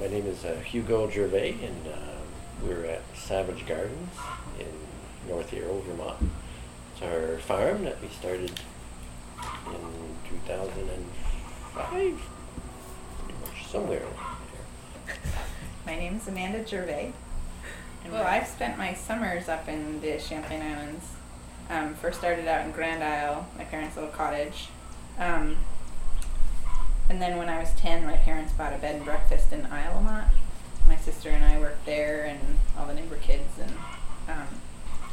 my name is uh, Hugo Gervais, and uh, we're at Savage Gardens in North Hero, Vermont. It's our farm that we started in 2005, pretty much somewhere. My name is Amanda Gervais. Well, I've spent my summers up in the Champlain Islands. Um, first started out in Grand Isle, my parents' little cottage. Um, and then when I was 10, my parents bought a bed and breakfast in Isle La My sister and I worked there, and all the neighbor kids. And um,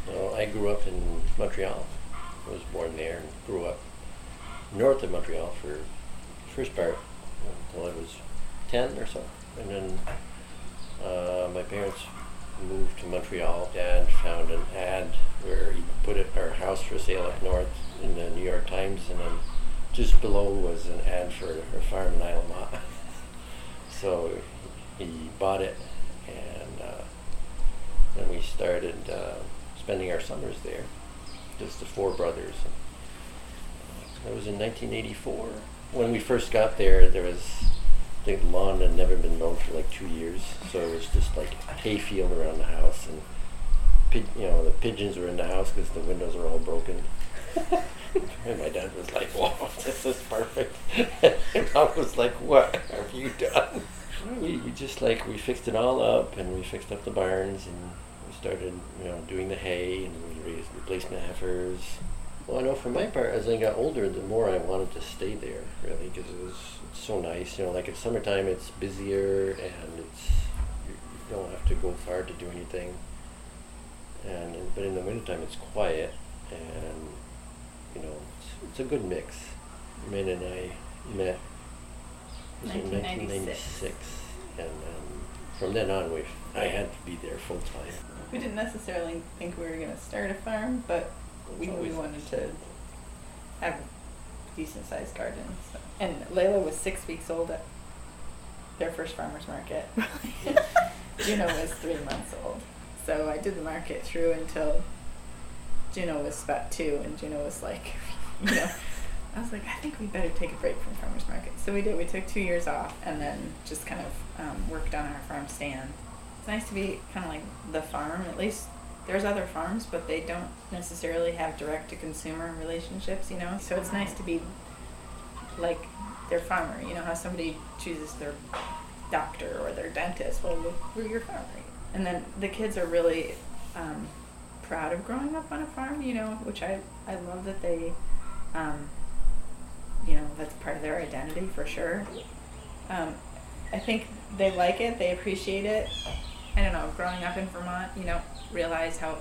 Well, I grew up in Montreal. I was born there and grew up north of Montreal for the first part until I was 10 or so. And then uh, my parents moved to Montreal. Dad found an ad where he put it, our house for sale up north in the New York Times, and then just below was an ad for a farm in Isle so he bought it, and uh, then we started uh, spending our summers there, just the four brothers. That was in 1984. When we first got there, there was the lawn had never been mowed for like two years, so it was just like a hayfield around the house, and you know the pigeons were in the house because the windows were all broken. And my dad was like, "Wow, this is perfect." and I was like, "What have you done?" We, we just like we fixed it all up, and we fixed up the barns, and we started you know doing the hay, and we raised replaced the heifers. Well, I know for my part, as I got older, the more I wanted to stay there, really, because it was it's so nice. You know, like in summertime, it's busier and it's you, you don't have to go far to do anything. And but in the wintertime, it's quiet, and it's, a good mix. Min and I met 1996. 1996, and um, from then on, we I had to be there full time. we didn't necessarily think we were going to start a farm, but we, we wanted to have a decent sized garden. So. And Layla was six weeks old at their first farmer's market. Juno was three months old. So I did the market through until Juno was about two, and Juno was like, know, I was like, I think we better take a break from farmer's market. So we did. We took two years off, and then just kind of um, worked on our farm stand. It's nice to be kind of like the farm. At least there's other farms, but they don't necessarily have direct to consumer relationships, you know. So it's nice to be like their farmer. You know how somebody chooses their doctor or their dentist. Well, we're your farmer. And then the kids are really um, proud of growing up on a farm. You know, which I I love that they, um, you know, that's part of their identity for sure. Um, I think they like it. They appreciate it. I don't know. Growing up in Vermont, you don't realize how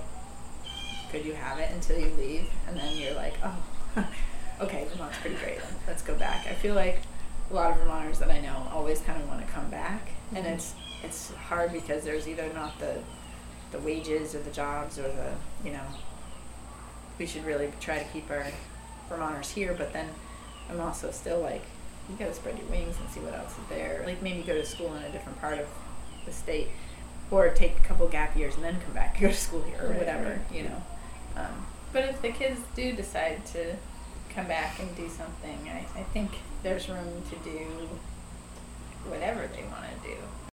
good you have it until you leave, and then you're like, oh, okay, Vermont's pretty great. Let's go back. I feel like a lot of Vermonters that I know always kind of want to come back, and it's it's hard because there's either not the the wages or the jobs or the you know we should really try to keep our Vermonters here, but then I'm also still like you gotta spread your wings and see what else is there. Like maybe go to school in a different part of the state, or take a couple gap years and then come back go to school here or Right, whatever, right. you know. Um, but if the kids do decide to come back and do something, I, I think there's room to do whatever they want to do.